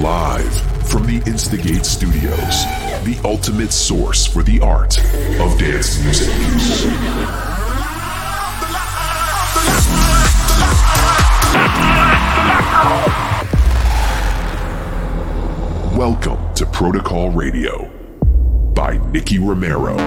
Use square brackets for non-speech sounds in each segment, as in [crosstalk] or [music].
Live from the Instigate Studios, the ultimate source for the art of dance music. Welcome to Protocol Radio by Nicky Romero.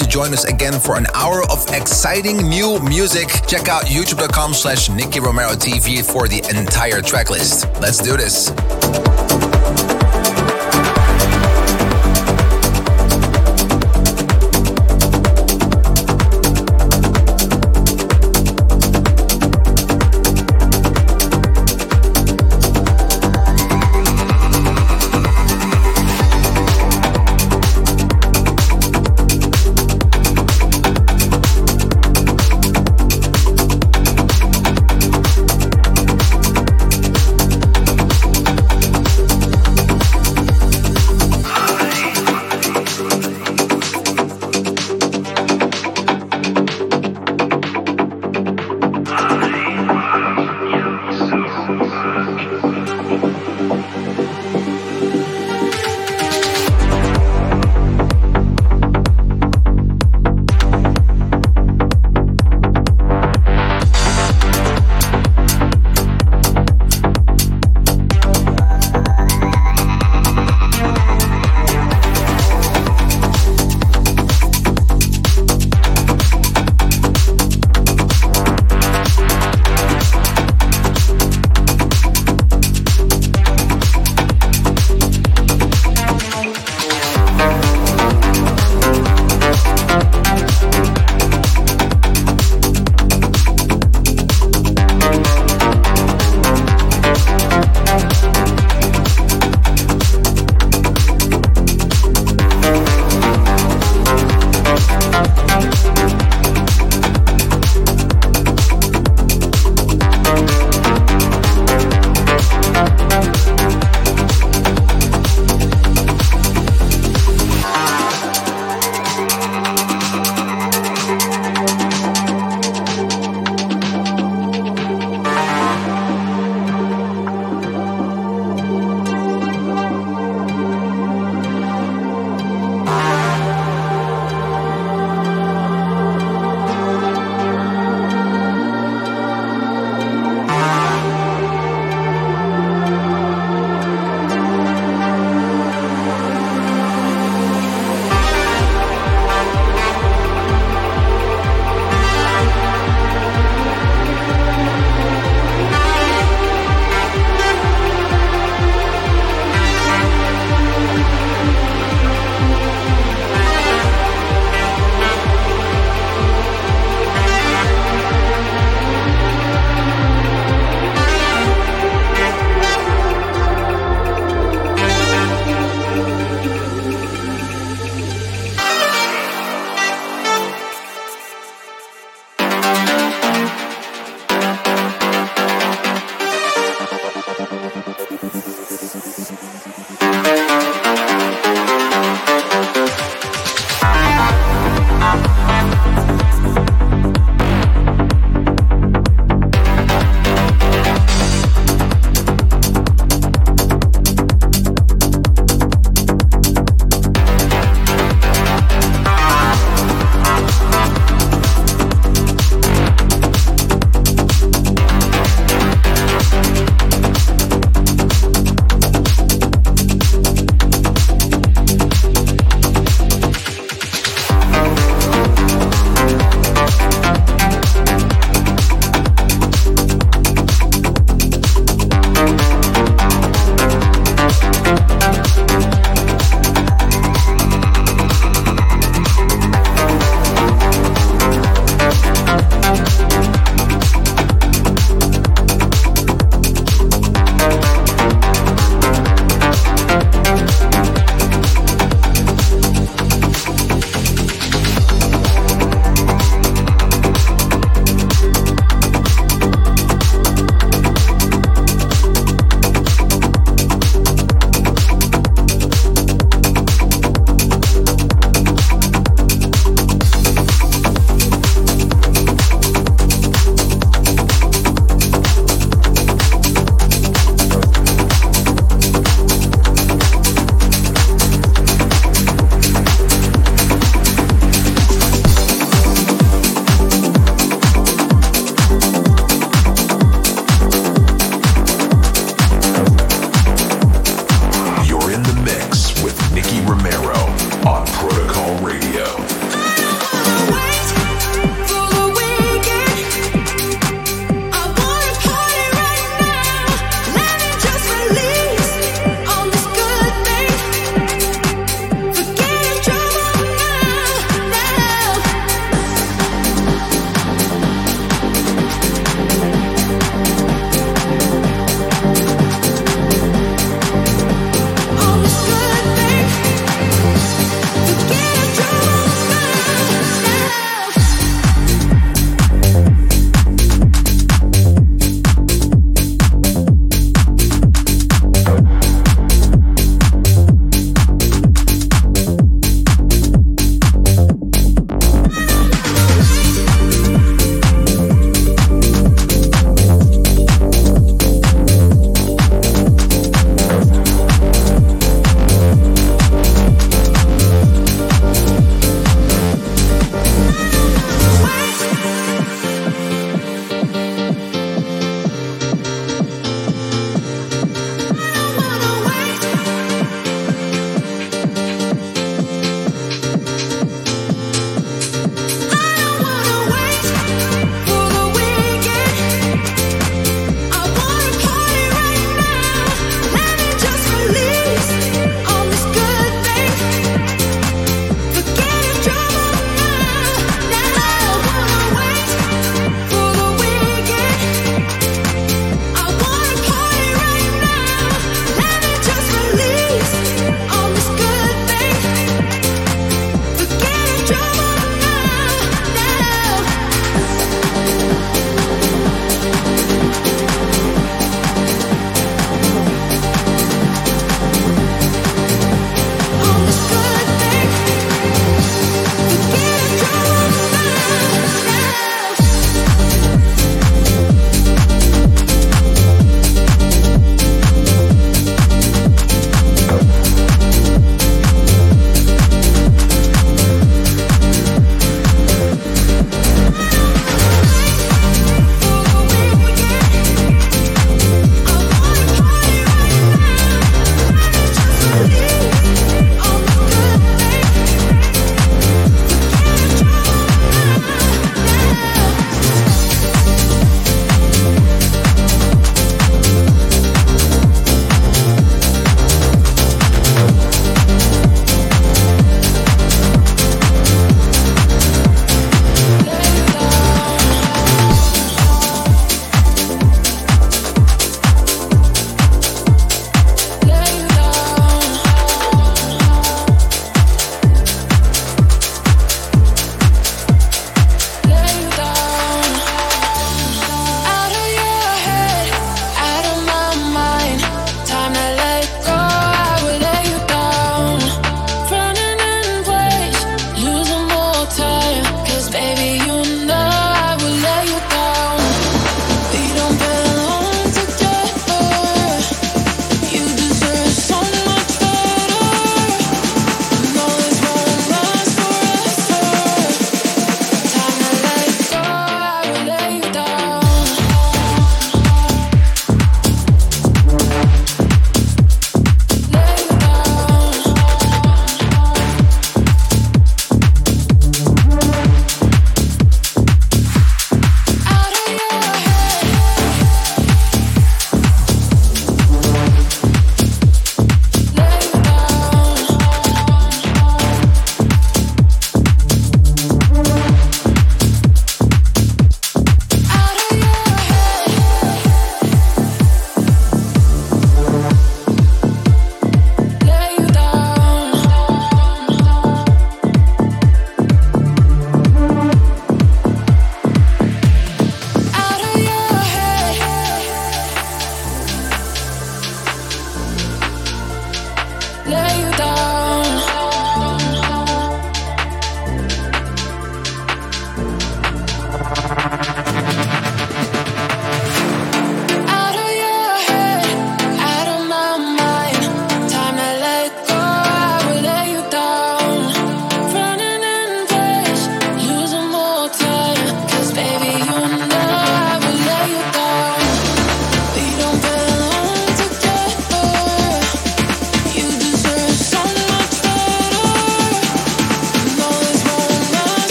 To join us again for an hour of exciting new music. Check out youtube.com slash Nicky Romero TV for the entire tracklist. Let's do this.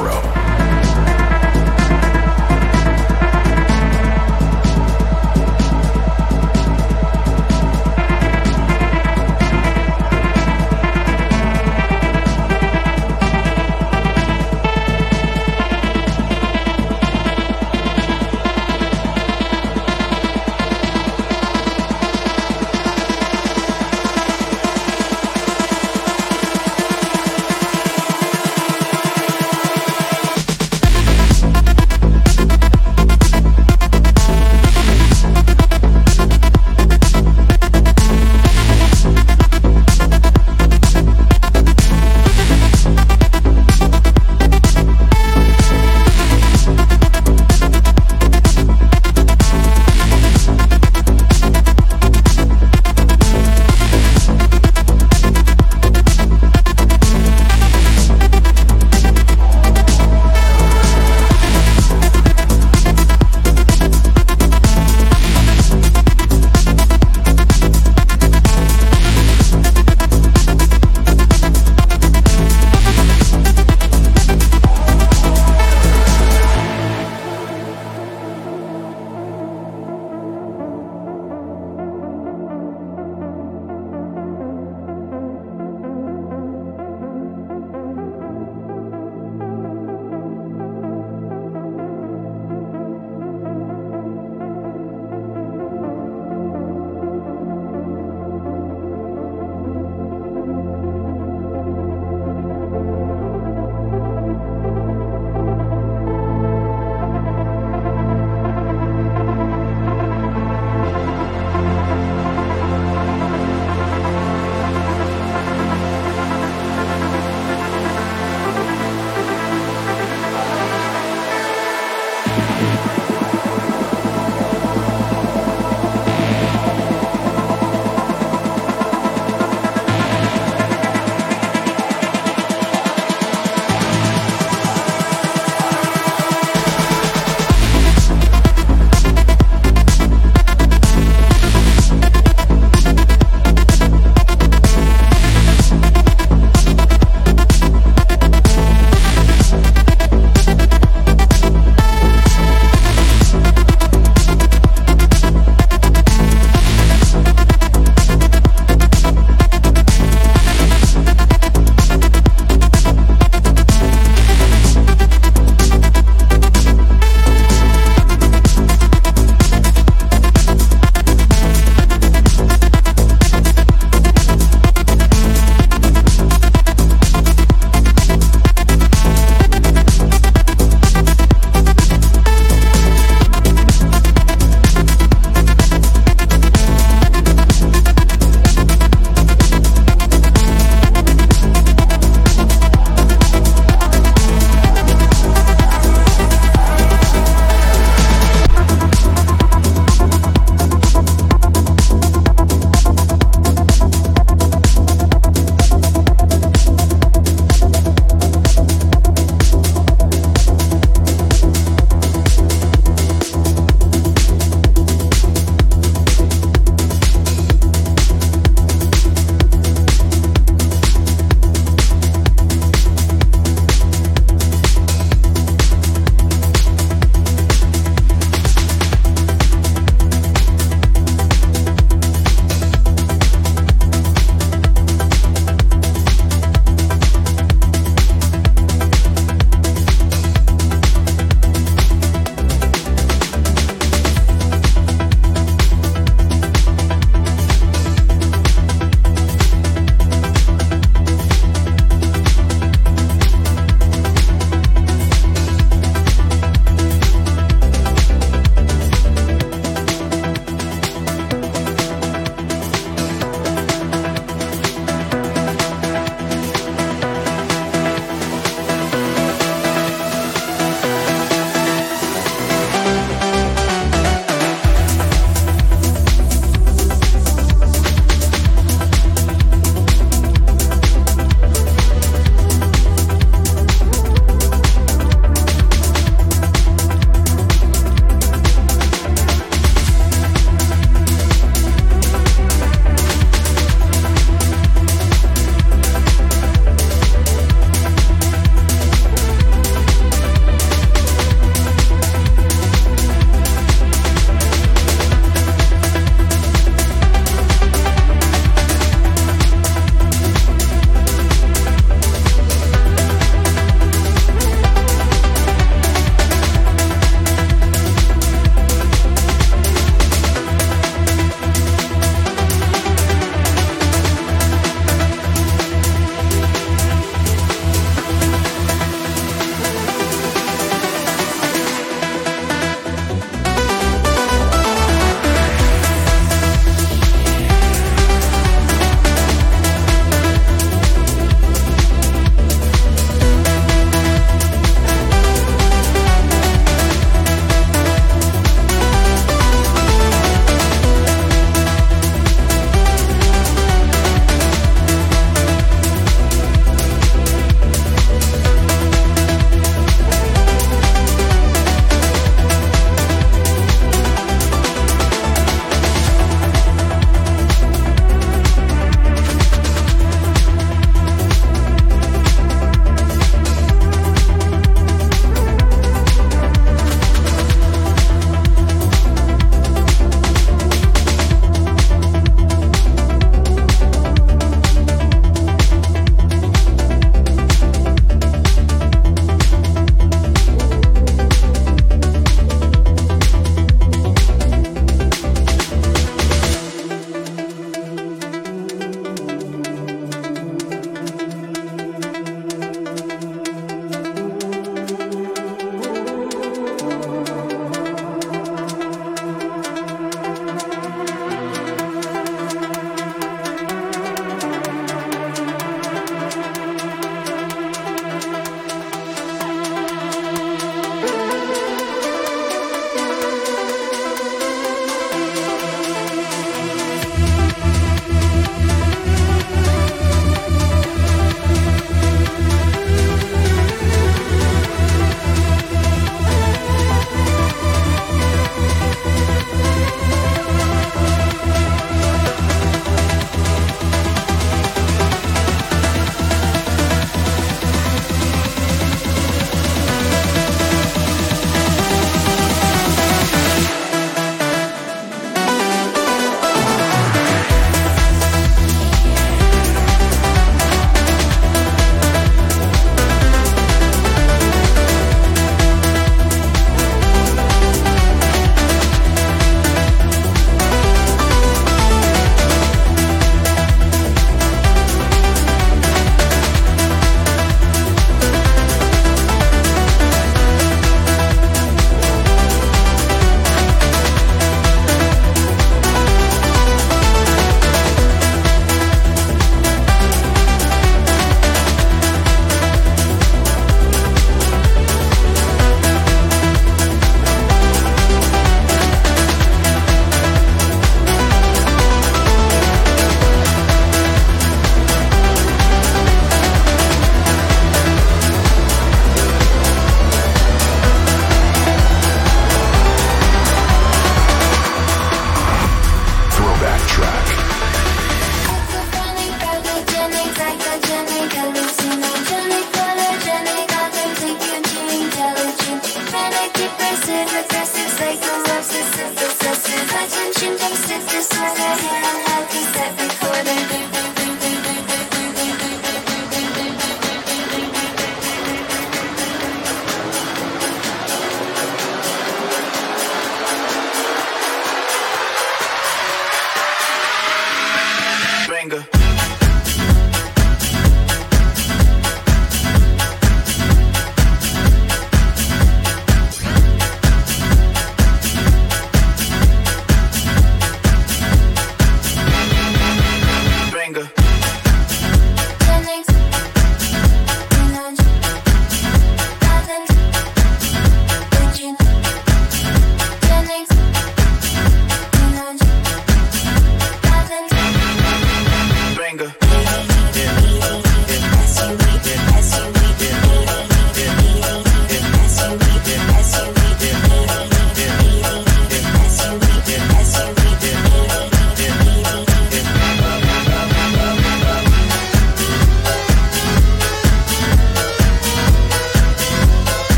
Romero.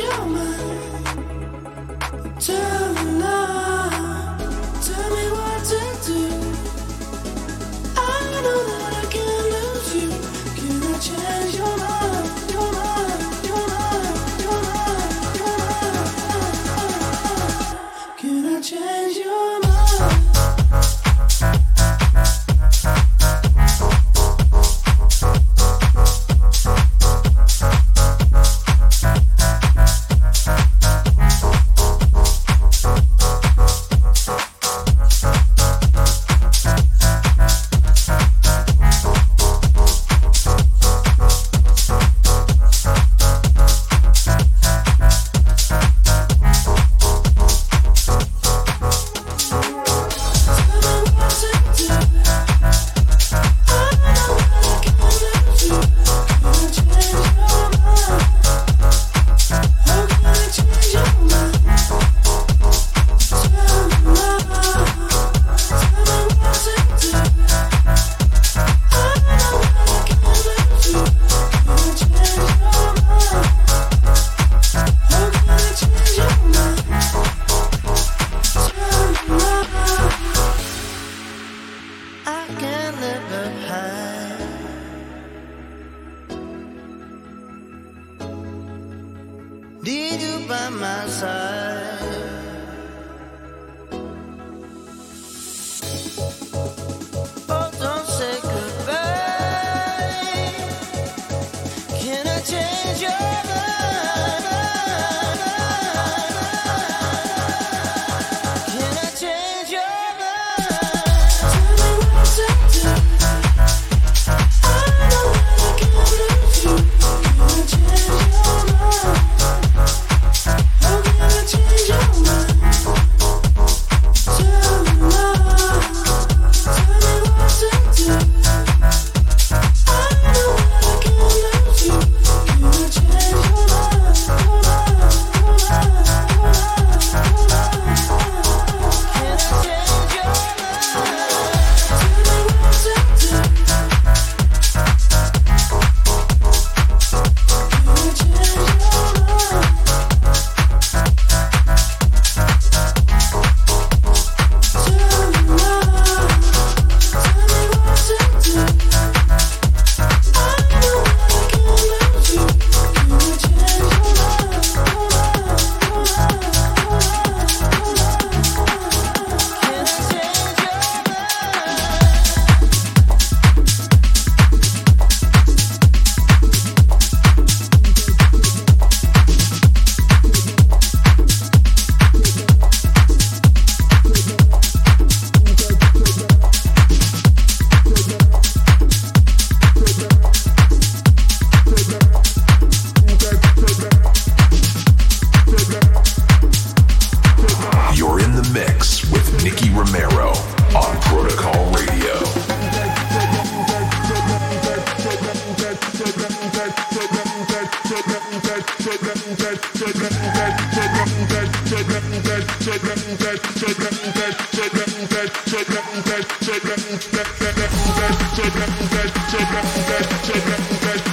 German.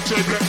Check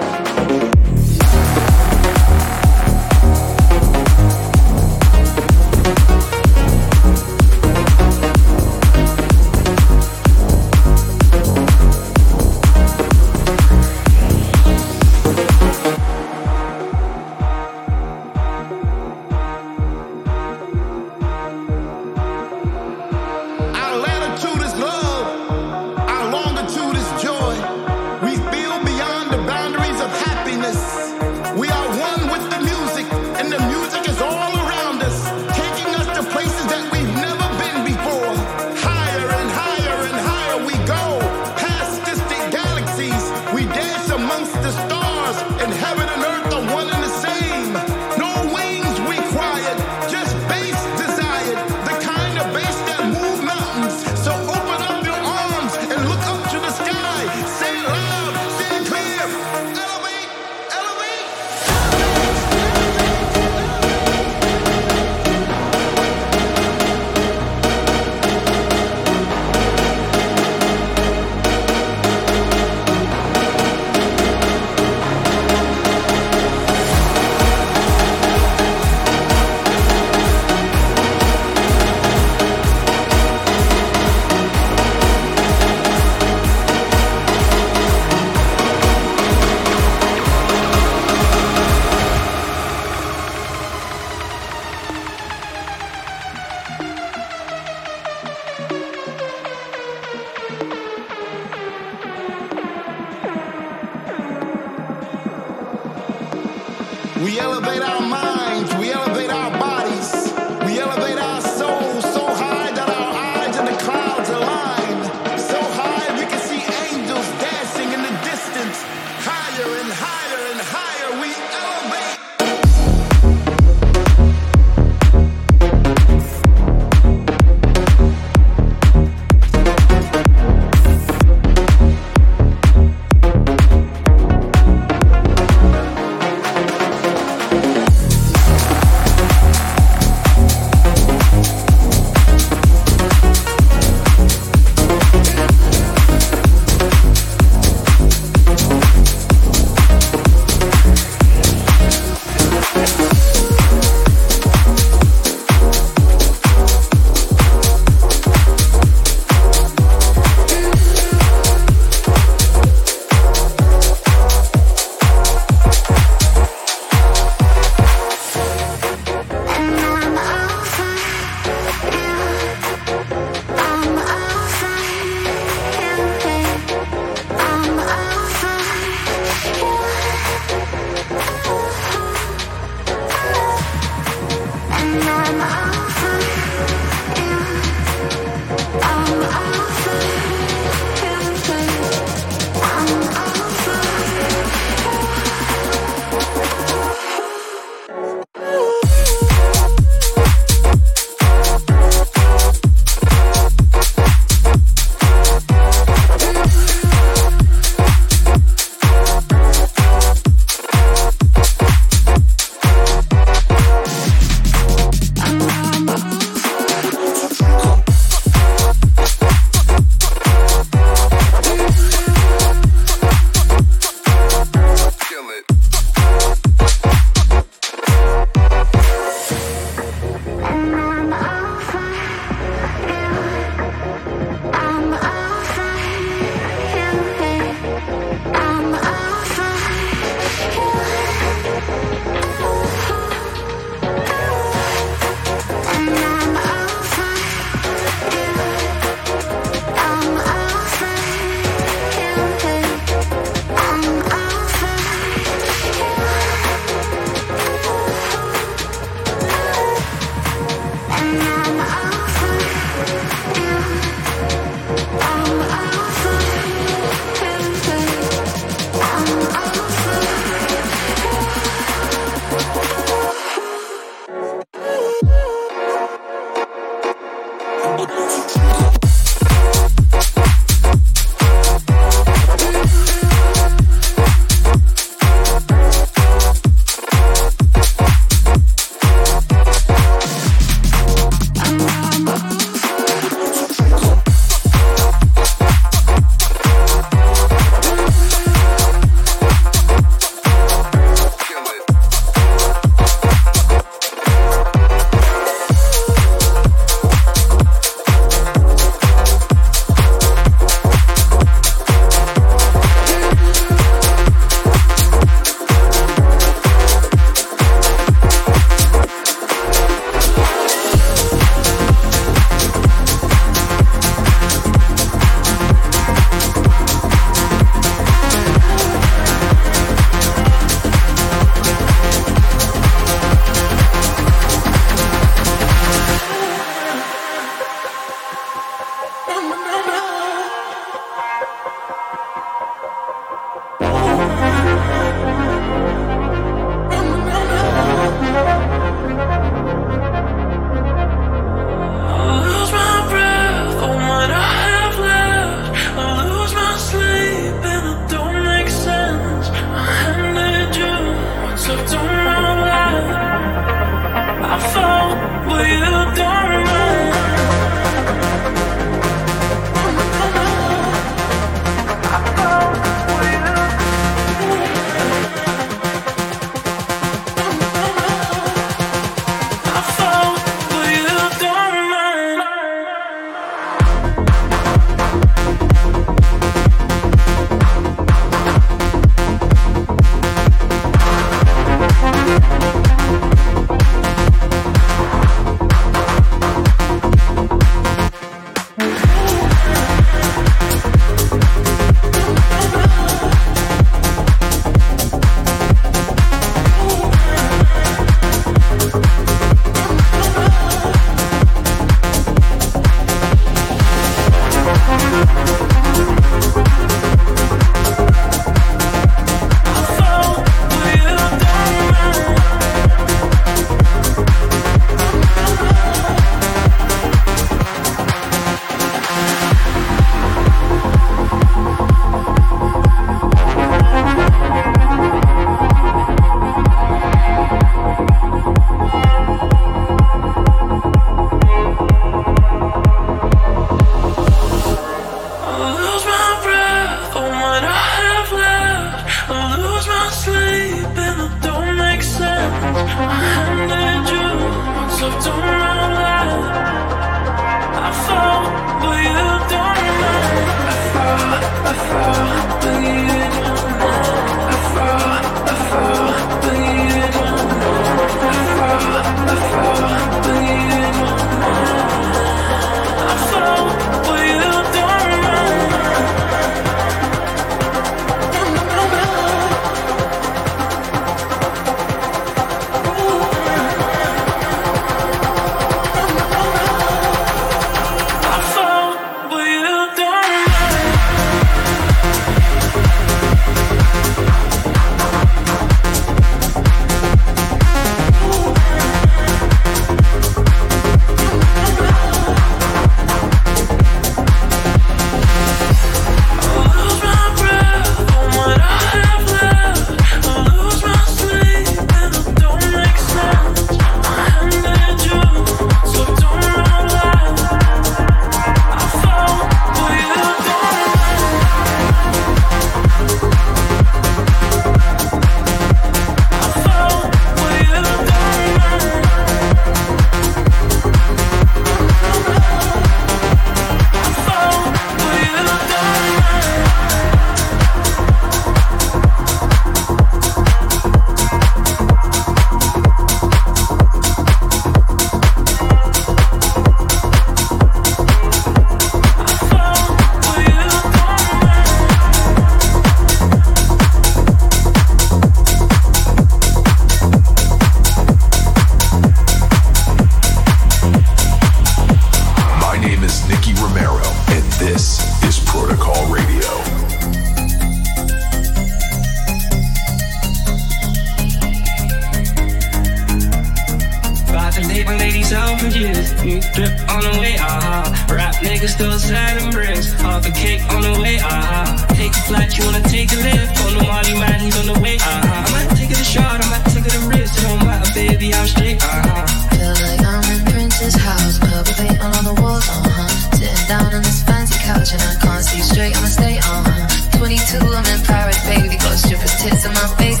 drip on the way, uh huh. Rap niggas still and bricks. Half a cake on the way, uh huh. Take a flight, you wanna take a lift. On the Molly man, he's on the way, uh huh. I might take it a shot, I might take it a risk. It don't matter, baby, I'm straight, huh. Feel like I'm in Prince's house, purple paint all on the walls, uh huh. Sitting down on this fancy couch and I can't see straight, I'ma stay, uh huh. 22, I'm in Paris, baby, got strippers tits in my face,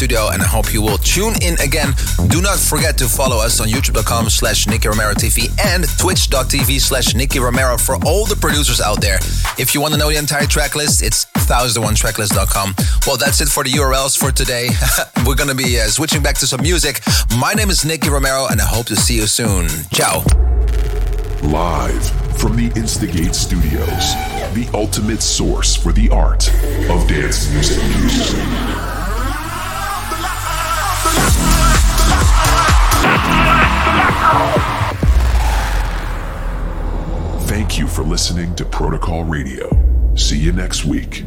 studio, and I hope you will tune in again. Do not forget to follow us on youtube.com slash Nicky Romero TV and twitch.tv slash Nicky Romero for all the producers out there. If you want to know the entire track list, it's 1001tracklist.com. Well, that's it for the URLs for today. [laughs] We're going to be uh, switching back to some music. My name is Nicky Romero, and I hope to see you soon. Ciao. Live from the Instigate Studios, the ultimate source for the art of dance music. Thank you for listening to Protocol Radio. See you next week.